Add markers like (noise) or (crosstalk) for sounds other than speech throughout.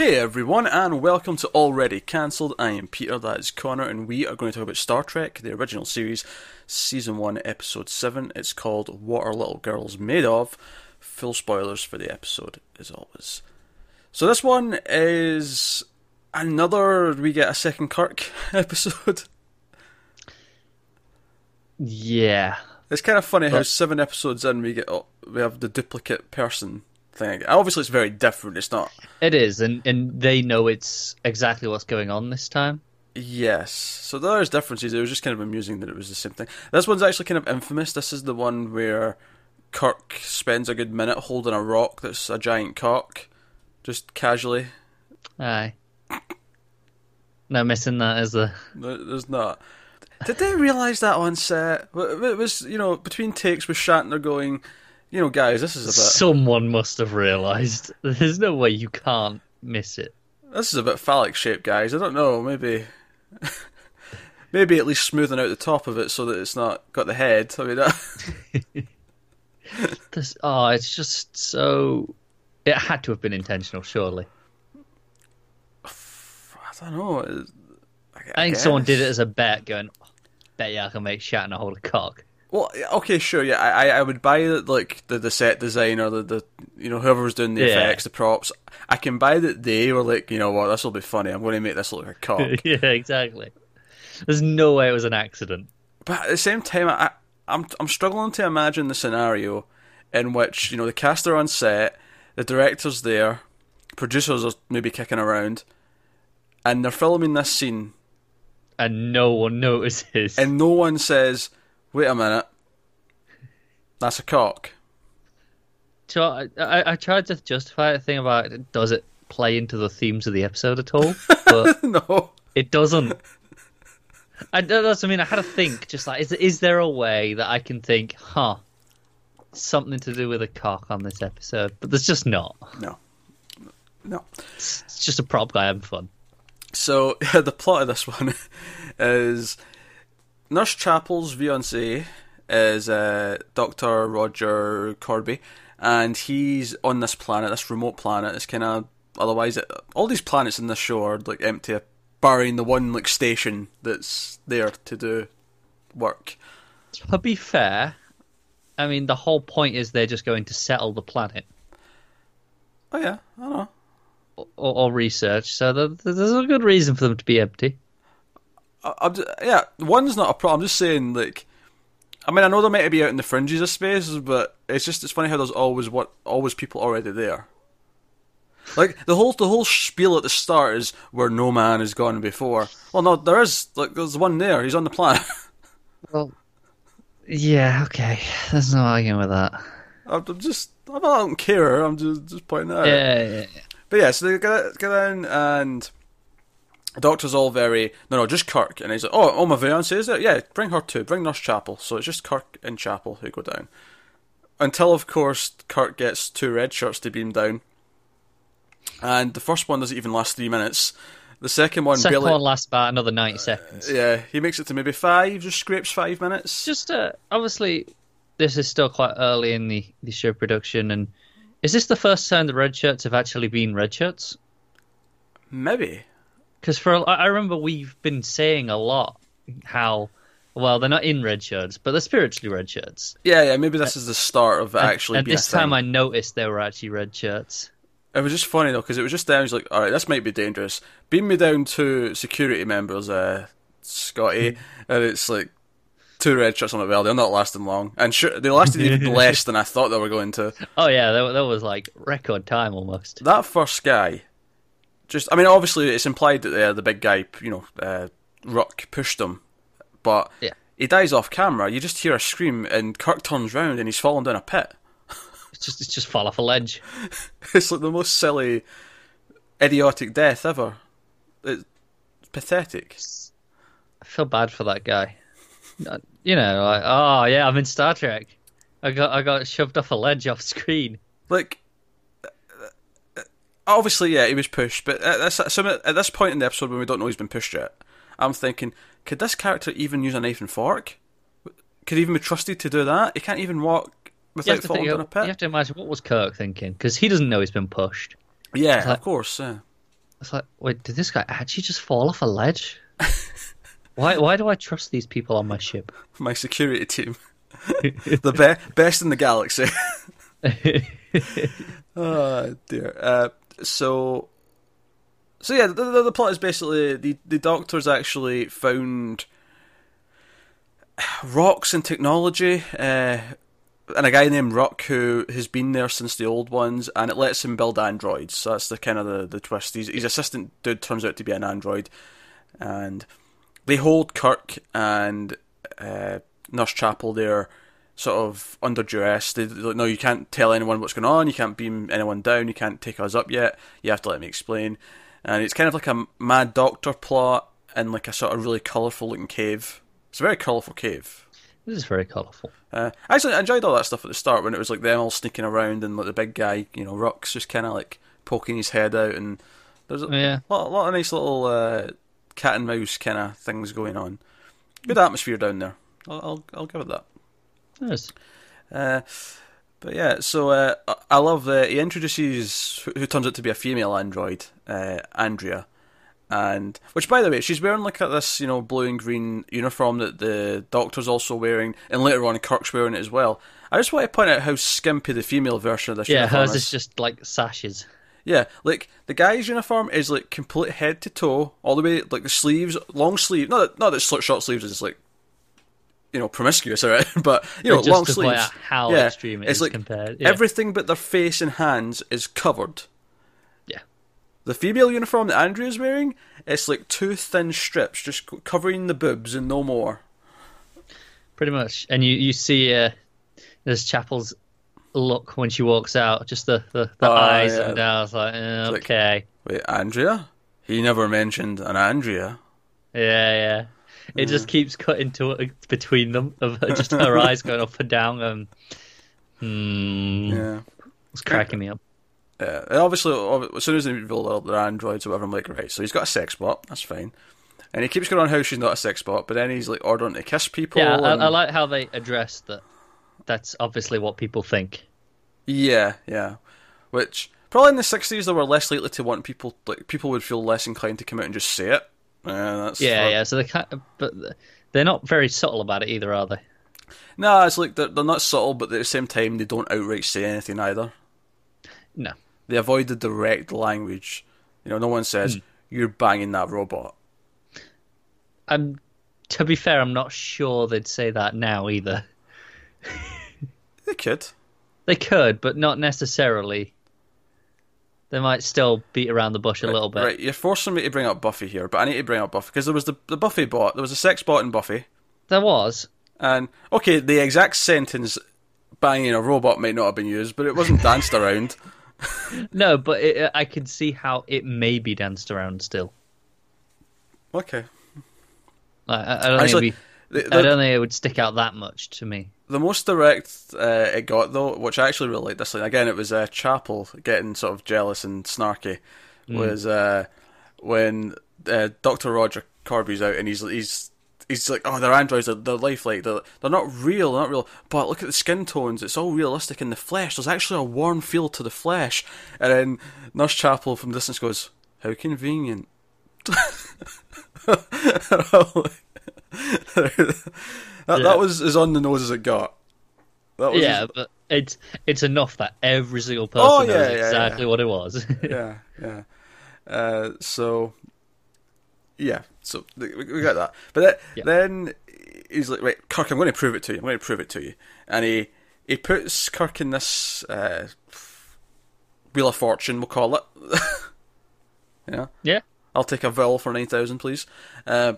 Hey everyone, and welcome to Already Cancelled. I am Peter, that is Connor, and we are going to talk about Star Trek, the original series, Season 1, Episode 7. It's called What Are Little Girls Made Of? Full spoilers for the episode, as always. So this one is another, we get a second Kirk (laughs) episode. Yeah. It's kind of funny how seven episodes in we get oh, we have the duplicate person thing. Obviously, it's very different. It's not. It is, and, and they know it's exactly what's going on this time. Yes. So there is differences. It was just kind of amusing that it was the same thing. This one's actually kind of infamous. This is the one where Kirk spends a good minute holding a rock that's a giant cock, just casually. Aye. No missing that is a There- There's not. Did they realise that on set? It was, you know, between takes with Shatner going, you know, guys, this is a bit, someone must have realised. (laughs) There's no way you can't miss it. this is a bit phallic shaped, guys. I don't know, maybe, (laughs) maybe at least smoothing out the top of it so that it's not got the head. I mean, that, (laughs) This, oh, it's just so. It had to have been intentional, surely. (sighs) I don't know. it- I think someone did it as a bet, going, "Oh, "Bet you I can make Shatner hold a hole of cock." Well, okay, sure, yeah, I, I- I would buy that, like the, the set design or the, the you know whoever was doing the Yeah. effects, the props. I can buy that they were like, you know what, this will be funny. I'm going to make this look like a cock. (laughs) yeah, exactly. There's no way it was an accident. but at the same time, I, I'm I'm struggling to imagine the scenario in which you know the cast are on set, the director's there, producers are maybe kicking around, and they're filming this scene, And no one (laughs) notices. and no one says, "Wait a minute, that's a cock." So I, I, I tried to justify the thing about it, does it play into the themes of the episode at all, but (laughs) no. it doesn't. I, that's I mean. I had to think, just like, is is there a way that I can think, huh, something to do with a cock on this episode? But there's just not. No. No. It's, it's just a prop guy having fun. So yeah, (laughs) the plot of this one (laughs) is Nurse Chapel's fiance is uh, Doctor Roger Korby, and he's on this planet, this remote planet. It's kind of otherwise it, all these planets in this show are like empty, barring the one like station that's there to do work. To be fair, I mean, the whole point is they're just going to settle the planet Oh yeah, I don't know. or, or research, so there's a good reason for them to be empty. I, I'm just, yeah, one's not a problem. I'm just saying, like, I mean, I know they might be out in the fringes of space, but it's just it's funny how there's always what always people already there. Like the whole the whole spiel at the start is where no man has gone before. Well, no, there is like there's one there. He's on the planet. (laughs) Well, yeah, okay. There's no arguing with that. I'm I'm just I don't care. I'm just just pointing it out. Yeah, yeah, yeah. But yeah, so they get get in and the doctor's all very no no just Kirk. And he's like oh oh my fiance is it? Yeah bring her too bring Nurse Chapel. So it's just Kirk and Chapel who go down. Until of course Kirk gets two red shirts to beam down. And the first one doesn't even last three minutes. The second one Second barely one lasts about another 90 seconds. yeah he makes it to maybe five just scrapes five minutes. Just uh, obviously, this is still quite early in the, the show production, and is this the first time the red shirts have actually been red shirts? maybe Because for a- I remember we've been saying a lot how well they're not in red shirts, but they're spiritually red shirts. yeah yeah maybe this is the start of it actually and being this time I noticed they were actually red shirts. It was just funny though because it was just down. He's like, "All right, this might be dangerous. Beam me down to security members, uh, Scotty." and it's like two red shirts. on the "Well, they're not lasting long." And sure, they lasted even (laughs) less than I thought they were going to. Oh yeah, that, that was like record time almost. That first guy, just I mean, obviously it's implied that uh, the big guy, you know, uh, Ruk pushed him, but Yeah. he dies off camera. You just hear a scream, and Kirk turns round and he's fallen down a pit. (laughs) It's just it's just fall off a ledge. (laughs) It's like the most silly, idiotic death ever. It's pathetic. I feel bad for that guy. Uh, You know, like oh yeah, I'm in Star Trek. I got I got shoved off a ledge off screen. Like, obviously, yeah, he was pushed, but at this, at this point in the episode when we don't know he's been pushed yet, I'm thinking, could this character even use a knife and fork? Could he even be trusted to do that? He can't even walk without falling down a pit. you have to imagine what was Kirk thinking because he doesn't know he's been pushed. Yeah, like- of course. Yeah. It's like, wait, did this guy actually just fall off a ledge? why? Why do I trust these people on my ship? (laughs) My security team, (laughs) the be- best in the galaxy. (laughs) oh dear. Uh, so, so yeah, the, the, the plot is basically the the doctors actually found rocks and technology. Uh, and a guy named Ruk who has been there since the old ones, and it lets him build androids. So that's the kind of the, the twist. His, his assistant dude turns out to be an android, and they hold Kirk and uh, Nurse Chapel there, sort of under duress. They like, no, you can't tell anyone what's going on. You can't beam anyone down. You can't take us up yet. You have to let me explain. And it's kind of like a Mad Doctor plot in like a sort of really colourful looking cave. It's a very colourful cave. This is very colourful. Uh, actually, I enjoyed all that stuff at the start when it was like them all sneaking around and like the big guy, you know, Rock's just kind of like poking his head out, and there's a Yeah. lot, lot of nice little uh, cat and mouse kind of things going on. Good atmosphere down there. I'll, I'll, I'll give it that. Yes. Uh, but yeah, so uh, I- love that he introduces who turns out to be a female android, uh, Andrea, and which, by the way, she's wearing like this you know blue and green uniform that the Doctor's also wearing, and later on Kirk's wearing it as well. I just want to point out how skimpy the female version of this Yeah, hers is. is just like sashes. Yeah, like the guy's uniform is like complete head to toe, all the way like the sleeves, long sleeve. Not that, not that short short sleeves is like you know promiscuous, alright, (laughs) but you know long sleeves. how yeah, extreme it it's is like compared. Yeah. Everything but their face and hands is covered. Yeah. The female uniform that Andrea's wearing, it's like two thin strips just covering the boobs and no more. Pretty much. And you, you see uh, there's Chapel's look when she walks out, just the, the, the Oh, eyes yeah. and down. It's like, eh, like- okay. Wait, Andrea? He never mentioned an Andrea. Yeah, yeah. It just mm. keeps cutting to it between them, of uh, just her (laughs) eyes going up and down. And, hmm, Yeah. it's cracking me up. Yeah, and obviously, as soon as they reveal they're androids or whatever, I'm like, right, so he's got a sex bot, that's fine. And he keeps going on how she's not a sex bot, but then he's like ordering to kiss people. Yeah, I, I like how they address that. That's obviously what people think. Yeah, yeah. Which probably in the sixties they were less likely to want people like people would feel less inclined to come out and just say it. Uh, that's Yeah, for- yeah. So they but they're not very subtle about it either, are they? No, it's like they're, they're not subtle, but at the same time they don't outright say anything either. No. They avoid the direct language. You know, no one says Hmm. you're banging that robot. I'm. To be fair, I'm not sure they'd say that now either. (laughs) They could. They could, but not necessarily. They might still beat around the bush a little bit. Right, you're forcing me to bring up Buffy here, but I need to bring up Buffy because there was the the Buffy bot. There was a sex bot in Buffy, There was. and okay, the exact sentence "banging a robot" may not have been used, but it wasn't (laughs) danced around. No, but it, uh, I can see how it may be danced around still. Okay. Like, I, I don't Actually, think it'd the, I don't think it would stick out that much to me. the most direct uh, it got though, which I actually really liked this. Again, it was uh, Chapel getting sort of jealous and snarky. Was uh, when uh, Doctor Roger Korby's out and he's he's he's like, oh, they're androids, they're, they're lifelike, they're they're not real, they're not real. But look at the skin tones; it's all realistic in the flesh. There's actually a warm feel to the flesh. And then Nurse Chapel from distance goes, "How convenient." (laughs) (laughs) that, Yeah. that was as on the nose as it got. That was Yeah, as- but it's it's enough that every single person Oh, yeah, knows yeah, exactly what it was. (laughs) yeah, yeah. Uh, so, yeah, so we we got that. But then, he's like, right, Kirk, I'm going to prove it to you. I'm going to prove it to you. And he he puts Kirk in this uh, wheel of fortune, we'll call it. (laughs) yeah, yeah, I'll take a vowel for nine thousand, please. Uh,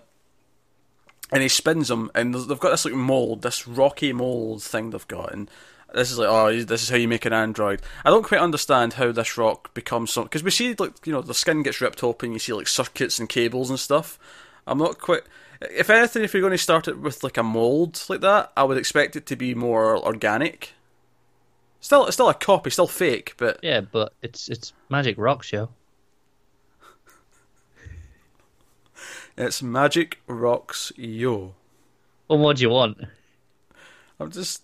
and he spins them, and they've got this like mold, this rocky mold thing they've got, and this is like, oh, this is how you make an android. I don't quite understand how this rock becomes something because we see like you know the skin gets ripped open, you see like circuits and cables and stuff. I'm not quite. If anything, if you're going to start it with like a mold like that, I would expect it to be more organic. Still, it's still a copy, still fake, but yeah, but it's it's Magic Rock Show. It's Magic Rocks Yo. Well, what do you want? I'm just,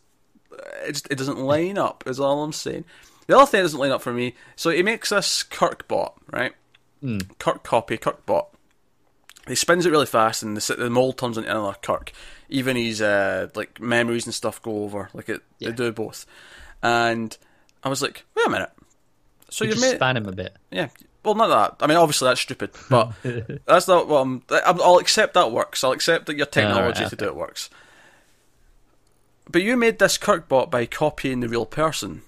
it just it doesn't line up. Is all I'm saying. The other thing that doesn't line up for me. So he makes this Kirk bot, right? Kirk copy, Kirk bot. He spins it really fast, and the, the mold turns into another Kirk. Even his uh, like memories and stuff go over. Like it, Yeah. they do both. And I was like, wait a minute. So You made span him a bit. yeah. Well, not that. I mean, obviously that's stupid, but (laughs) that's not what I'm, I'm. I'll accept that works. I'll accept that your technology Alright, to do it works. But you made this Kirkbot by copying the real person.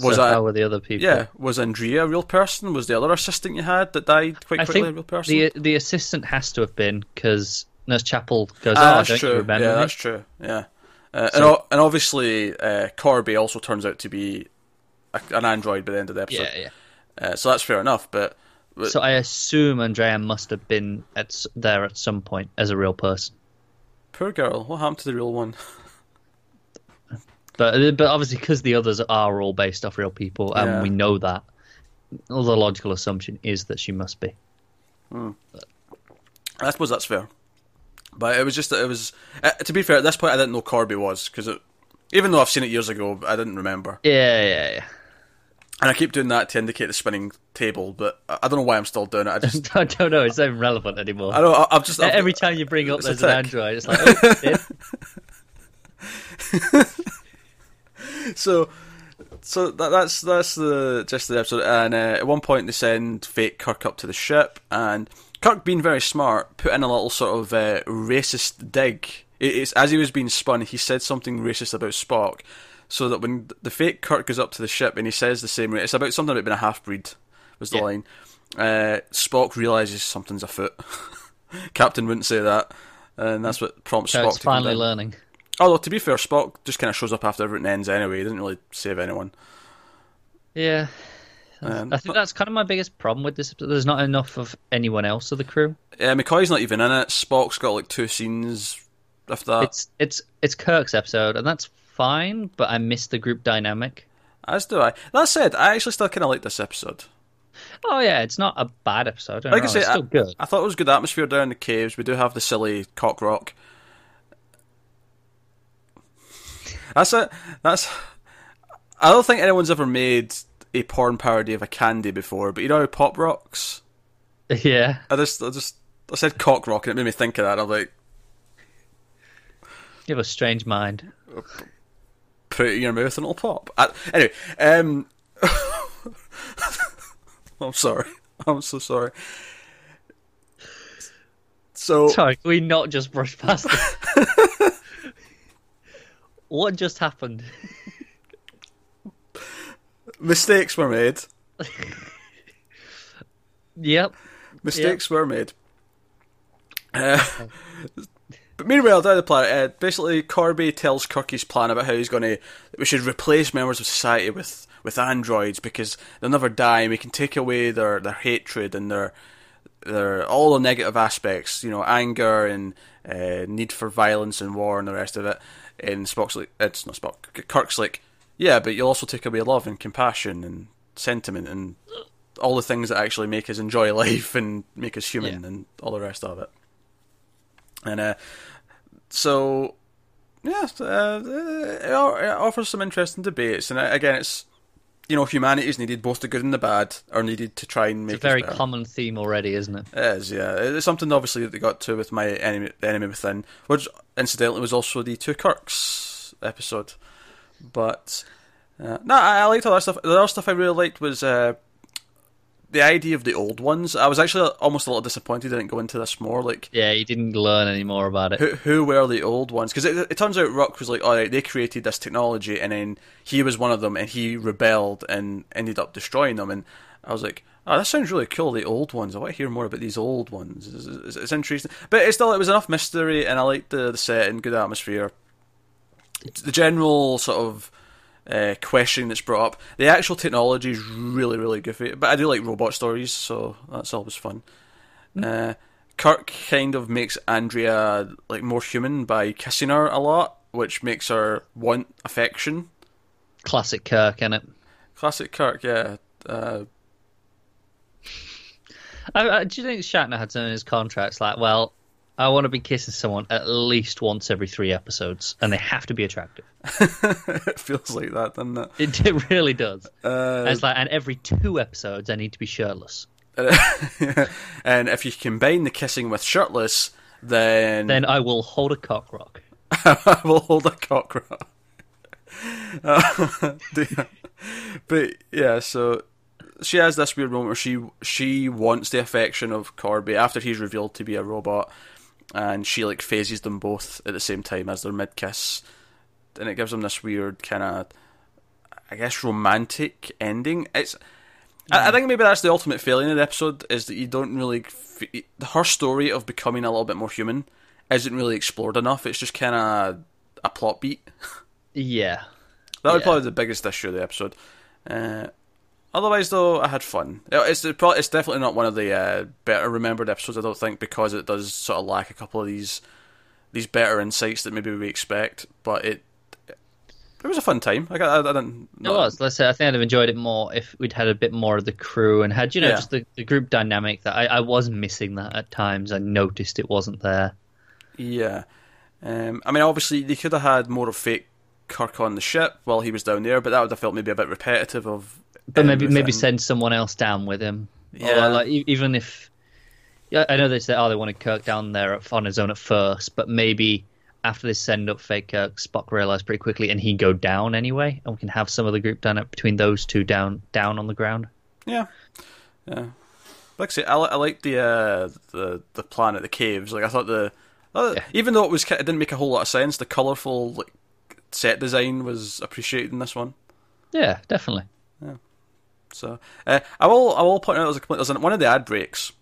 Was so that how were the other people? yeah? Was Andrea a real person? Was the other assistant you had that died quite I quickly a real person? the the assistant has to have been because Nurse Chapel goes, Ah, "Oh, that's don't true. you remember yeah, me?" that's true. Yeah, uh, and So- o- and obviously uh, Korby also turns out to be a, an android by the end of the episode. Yeah, yeah. Uh, so that's fair enough. But but- So I assume Andrea must have been at there at some point as a real person. poor girl, what happened to the real one? (laughs) But but obviously because the others are all based off real people, and Yeah. we know that, well, the logical assumption is that she must be. I suppose that's fair. But it was just that it was. Uh, to be fair, at this point, I didn't know Korby was because even though I've seen it years ago, I didn't remember. Yeah, yeah, yeah. And I keep doing that to indicate the spinning table, but I don't know why I'm still doing it. I just, (laughs) I don't know. It's not even relevant anymore. I. I- I've just I've, Every time you bring up there's an android, it's like, oh, (laughs) so so that, that's that's the just the episode. And uh, at one point, they send fake Kirk up to the ship, and Kirk, being very smart, put in a little sort of uh, racist dig. It- It's as he was being spun, he said something racist about Spock, so that when the fake Kirk goes up to the ship and he says the same, way it's about something about being a half breed. Was the Yeah. line? Uh, Spock realizes something's afoot. (laughs) Captain wouldn't say that, and that's what prompts Spock Kirk's to come finally learning. Although to be fair, Spock just kind of shows up after everything ends anyway. He doesn't really save anyone. Yeah. Um, I think that's kind of my biggest problem with this. episode. There's not enough of anyone else of the crew. Yeah, McCoy's not even in it. Spock's got like two scenes. If that, It's it's it's Kirk's episode, and that's fine. But I miss the group dynamic. as do I. That said, I actually still kind of like this episode. Oh yeah, it's not a bad episode. Don't Like I say, it's I, good. I thought it was good atmosphere down in the caves. We do have the silly cock rock. That's it. That's. I don't think anyone's ever made a porn parody of a candy before, but you know how pop rocks. (laughs) yeah. I just, I just, I said cock rock, and it made me think of that. I'm like, You have a strange mind. Oh, put it in your mouth and it'll pop. I, anyway, um, (laughs) I'm sorry. I'm so sorry. So Sorry, can we not just brush past it? (laughs) what just happened? mistakes were made. (laughs) Yep. Mistakes were made. Uh, but meanwhile, down the planet, uh, basically Korby tells Kirk his plan about how he's going to we should replace members of society with with androids because they'll never die, and we can take away their their hatred and their their all the negative aspects, you know, anger and uh, need for violence and war and the rest of it. And Spock's like, it's not Spock. Kirk's like, yeah, but you'll also take away love and compassion and sentiment and all the things that actually make us enjoy (laughs) life and make us human Yeah. and all the rest of it. And uh, so, yeah, uh, it offers some interesting debates. And uh, again, it's you know, humanity is needed, both the good and the bad are needed to try and make It's a very common theme already, isn't it? It is, yeah. It's something obviously that they got to with my enemy, the enemy within, which incidentally was also the two Kirks episode. But uh, no, I, I liked all that stuff. The other stuff I really liked was uh, the idea of the old ones. I was actually almost a little disappointed they didn't go into this more. Like, Yeah, you didn't learn any more about it. who who were the old ones? Because it, it turns out Rock was like, all right, they created this technology, and then he was one of them, and he rebelled and ended up destroying them. And I was like, oh, that sounds really cool. The old ones. I want to hear more about these old ones. It's, it's, it's interesting, but it's still it was enough mystery, and I liked the the set and good atmosphere. The general sort of. Uh, questioning that's brought up. The actual technology is really, really goofy, but I do like robot stories, so that's always fun. Uh, Kirk kind of makes Andrea like more human by kissing her a lot, which makes her want affection. Classic Kirk, innit? Classic Kirk, yeah. Uh, I, I, do you think Shatner had something in his contracts like, well, I want to be kissing someone at least once every three episodes, and they have to be attractive. (laughs) it feels like that, doesn't it? It, it really does. Uh, And it's like, and every two episodes, I need to be shirtless. (laughs) and if you combine the kissing with shirtless, then Then I will hold a cock rock. (laughs) I will hold a cockroach. Uh, but yeah, so she has this weird moment where she she wants the affection of Korby after he's revealed to be a robot, and she like phases them both at the same time as their mid kiss, and it gives them this weird kind of, I guess, romantic ending. It's. I I think maybe that's the ultimate failing of the episode is that you don't really f- her story of becoming a little bit more human isn't really explored enough. It's just kind of a plot beat. (laughs) Yeah. That would Yeah. probably be the biggest issue of the episode. Uh, otherwise, though, I had fun. It's it's definitely not one of the uh, better remembered episodes. I don't think because it does sort of lack a couple of these these better insights that maybe we expect. But it it was a fun time. Like, I, I, I didn't. It was. Let's say I think I'd have enjoyed it more if we'd had a bit more of the crew and had you know Yeah. just the, the group dynamic that I, I was missing that at times. I noticed it wasn't there. Yeah. Um, I mean, obviously, they could have had more of fake Kirk on the ship while he was down there, but that would have felt maybe a bit repetitive of. But maybe maybe send someone else down with him. Yeah. Or, like even if yeah, I know they said oh they wanted Kirk down there at- on his own at first, but maybe after they send up fake Kirk, Spock realized pretty quickly, and he go down anyway, and we can have some of the group done it between those two down down on the ground. Yeah, yeah. Like I say, I, I like the uh, the the plan at the caves. Like I thought the uh, Yeah. even though it was it didn't make a whole lot of sense, the colourful like set design was appreciated in this one. Yeah, definitely. So uh, I will I will point out there's a complaint. There's one of the ad breaks.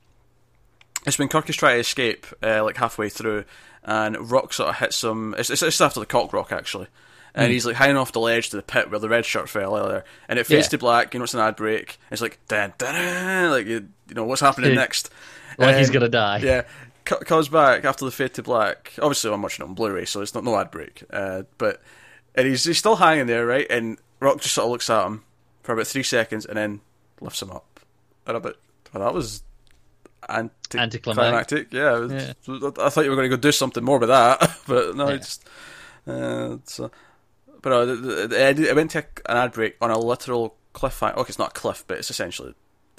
It's when Kirk is trying to escape, uh, like halfway through, and Rock sort of hits him. It's, it's, it's after the cock rock actually, and he's like hanging off the ledge to the pit where the red shirt fell earlier, and it fades Yeah. to black. You know, it's an ad break. It's like dun, dun, dun, like you, you know what's happening next. Like he's Um, gonna die. Yeah, c- comes back after the fade to black. Obviously, I'm watching it on Blu-ray, so it's not no ad break. Uh, but and he's he's still hanging there, right? And Rock just sort of looks at him for about three seconds, and then lifts him up. And I bet well, that was anti- Anticlimactic. climactic. Yeah, was- I thought you were going to go do something more with that, (laughs) but no, Yeah. it's. Uh, so, but no, the, the, the, it went to an ad break on a literal cliff. Okay, it's not a cliff, but it's essentially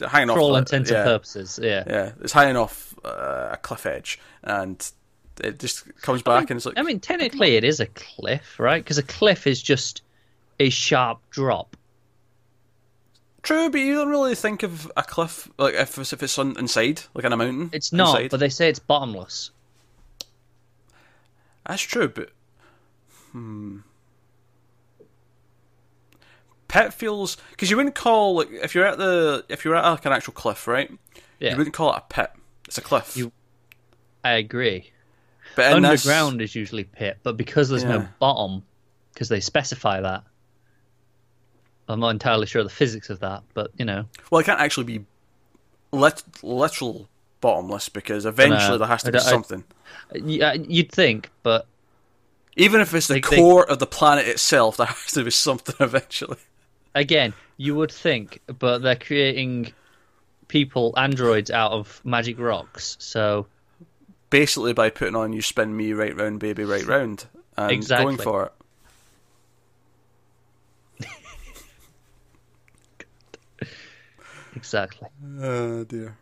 hanging off. For all intents yeah. and purposes, yeah. Yeah, it's hanging off uh, a cliff edge, and it just comes back, and it's like, I mean, technically, it is a cliff, right? Because a cliff is just a sharp drop. True, but you don't really think of a cliff like if it's, if it's on inside, like on a mountain. It's not, inside. but they say it's bottomless. that's true. But hmm, pit feels because you wouldn't call like if you're at the if you're at like an actual cliff, right? Yeah, You wouldn't call it a pit. It's a cliff. You- I agree. but in this- Underground is usually pit, but because there's no bottom, because they specify that. I'm not entirely sure of the physics of that, but you know, well, it can't actually be lit- literal bottomless because eventually there has to I be I- something. Y- uh, you'd think, but Even if it's the They- they- core of the planet itself, there has to be something (laughs) eventually. again, you would think, but they're creating people, androids, out of magic rocks, so Basically, by putting on "You spin me right round, baby, right round," and Exactly. going for it. Exactly. Oh dear.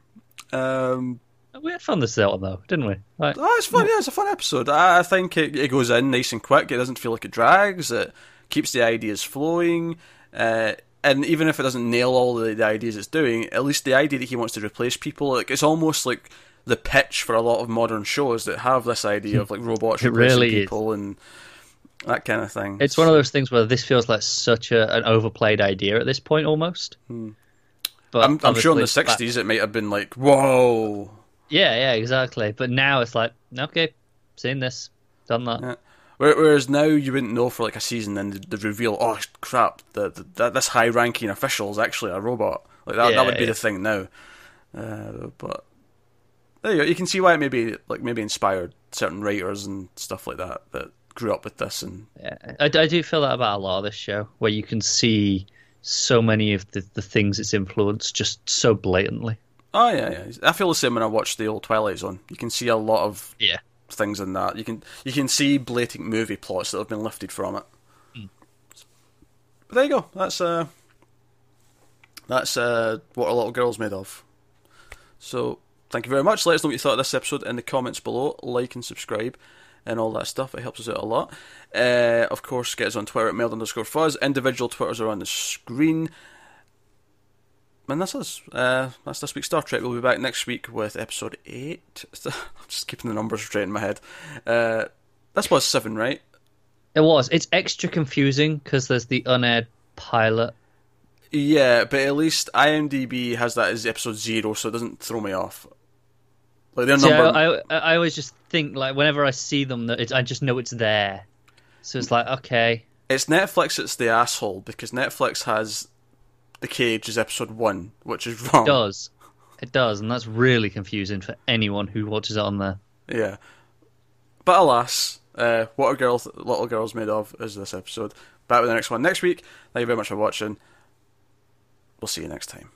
Um, We had fun this one though, didn't we? Like, oh, it's fun. Yeah, it's a fun episode. I, I think it, it goes in nice and quick. It doesn't feel like it drags. It keeps the ideas flowing. Uh, and even if it doesn't nail all the, the ideas it's doing, at least the idea that he wants to replace people, like it's almost like the pitch for a lot of modern shows that have this idea of like robots It replacing really is. people and that kind of thing. It's one of those things where this feels like such a, an overplayed idea at this point, almost. But. I'm, I'm sure in the obviously back- '60s it might have been like, "Whoa!" yeah, yeah, exactly. But now it's like, okay, seen this, done that. Yeah. Whereas now you wouldn't know for like a season, and the reveal, oh crap, the, the, that this high-ranking official is actually a robot. Like that, Yeah, that would be yeah. the thing now. Uh, but there you go. You can see why it maybe like maybe inspired certain writers and stuff like that that grew up with this and Yeah, I, I do feel that about a lot of this show, where you can see so many of the, the things it's influenced just so blatantly. oh yeah, yeah. I feel the same when I watch the old Twilight Zone. You can see a lot of Yeah. things in that. You can you can see blatant movie plots that have been lifted from it. Hmm. But there you go. That's uh that's uh what a little girl's made of. So thank you very much. Let us know what you thought of this episode in the comments below. Like and subscribe and all that stuff. It helps us out a lot. Uh, of course, get us on Twitter at meld underscore fuzz. Individual Twitters are on the screen. And that's us. Uh, that's this week's Star Trek. We'll be back next week with episode 8. (laughs) I'm just keeping the numbers straight in my head. Uh, this was 7, right? It was. It's extra confusing because there's the unaired pilot. Yeah, but at least IMDb has that as episode 0, so it doesn't throw me off. Like their See, number. I, I, I always just think, like, whenever I see them, that it's, I just know it's there. So it's like, okay. It's Netflix It's the asshole because Netflix has The Cage as episode 1, which is (laughs) wrong. It does. It does, and that's really confusing for anyone who watches it on there. Yeah. But alas, uh, what a girl, little girl's made of is this episode. Back with the next one next week. Thank you very much for watching. We'll see you next time.